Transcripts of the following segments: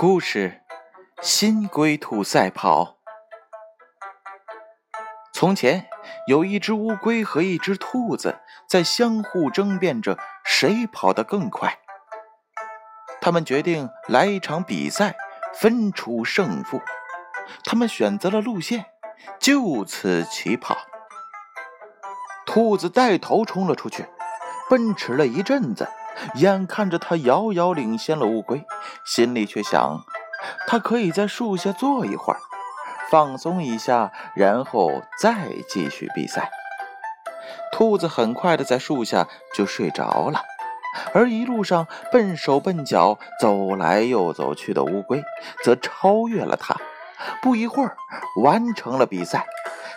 故事：新龟兔赛跑。从前有一只乌龟和一只兔子在相互争辩着谁跑得更快。他们决定来一场比赛，分出胜负。他们选择了路线，就此起跑。兔子带头冲了出去，奔驰了一阵子。眼看着他遥遥领先了乌龟，心里却想，他可以在树下坐一会儿，放松一下，然后再继续比赛。兔子很快的在树下就睡着了，而一路上笨手笨脚走来又走去的乌龟，则超越了它，不一会儿完成了比赛，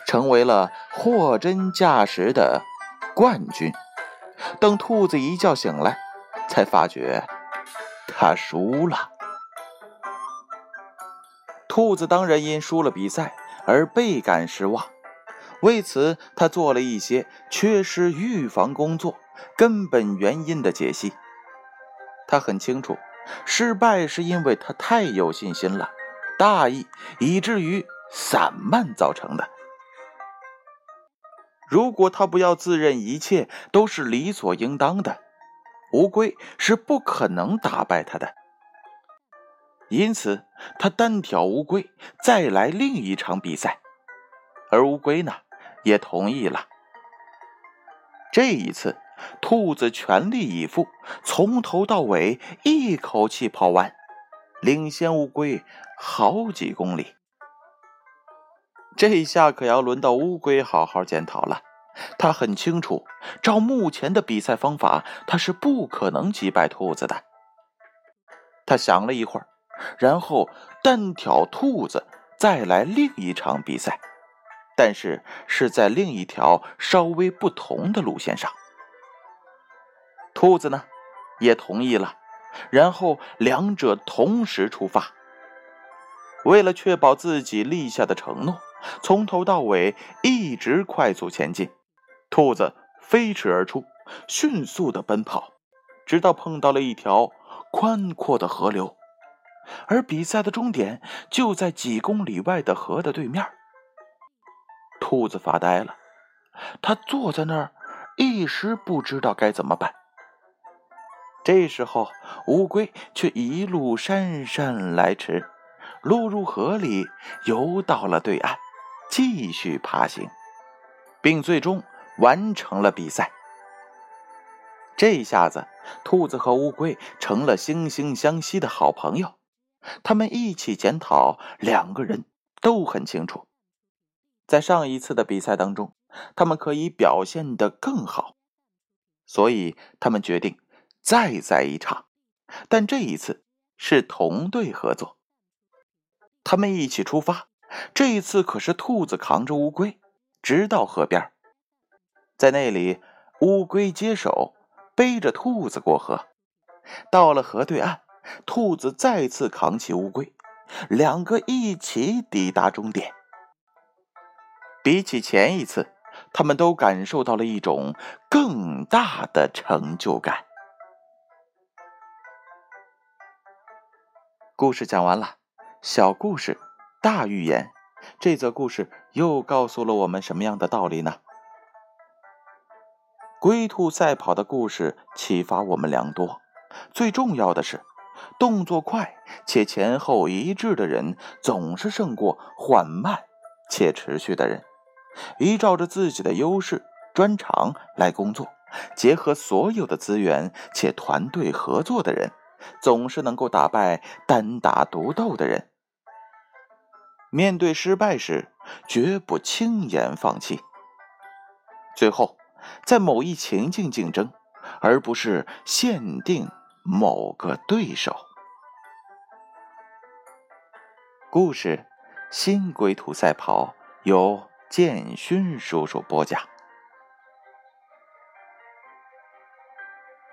成为了货真价实的冠军。等兔子一觉醒来。才发觉他输了。兔子当然因输了比赛而倍感失望，为此他做了一些缺失预防工作根本原因的解析。他很清楚，失败是因为他太有信心了，大意以至于散漫造成的。如果他不要自认一切都是理所应当的。乌龟是不可能打败他的，因此他单挑乌龟，再来另一场比赛。而乌龟呢，也同意了。这一次，兔子全力以赴，从头到尾一口气跑完，领先乌龟好几公里。这下可要轮到乌龟好好检讨了。他很清楚，照目前的比赛方法，他是不可能击败兔子的。他想了一会儿，然后单挑兔子，再来另一场比赛，但是是在另一条稍微不同的路线上。兔子呢，也同意了，然后两者同时出发。为了确保自己立下的承诺，从头到尾一直快速前进。兔子飞驰而出，迅速的奔跑，直到碰到了一条宽阔的河流，而比赛的终点就在几公里外的河的对面。兔子发呆了，它坐在那儿，一时不知道该怎么办。这时候，乌龟却一路姗姗来迟，落入河里，游到了对岸，继续爬行，并最终。完成了比赛，这下子兔子和乌龟成了惺惺相惜的好朋友。他们一起检讨，两个人都很清楚，在上一次的比赛当中，他们可以表现得更好，所以他们决定再赛一场。但这一次是同队合作，他们一起出发。这一次可是兔子扛着乌龟，直到河边。在那里，乌龟接手，背着兔子过河。到了河对岸，兔子再次扛起乌龟，两个一起抵达终点。比起前一次，他们都感受到了一种更大的成就感。故事讲完了，小故事大寓言。这则故事又告诉了我们什么样的道理呢？龟兔赛跑的故事启发我们良多，最重要的是，动作快且前后一致的人总是胜过缓慢且持续的人。依照着自己的优势专长来工作，结合所有的资源且团队合作的人，总是能够打败单打独斗的人。面对失败时，绝不轻言放弃。最后。在某一情境竞争，而不是限定某个对手。故事《新龟兔赛跑》由建勋叔叔播讲。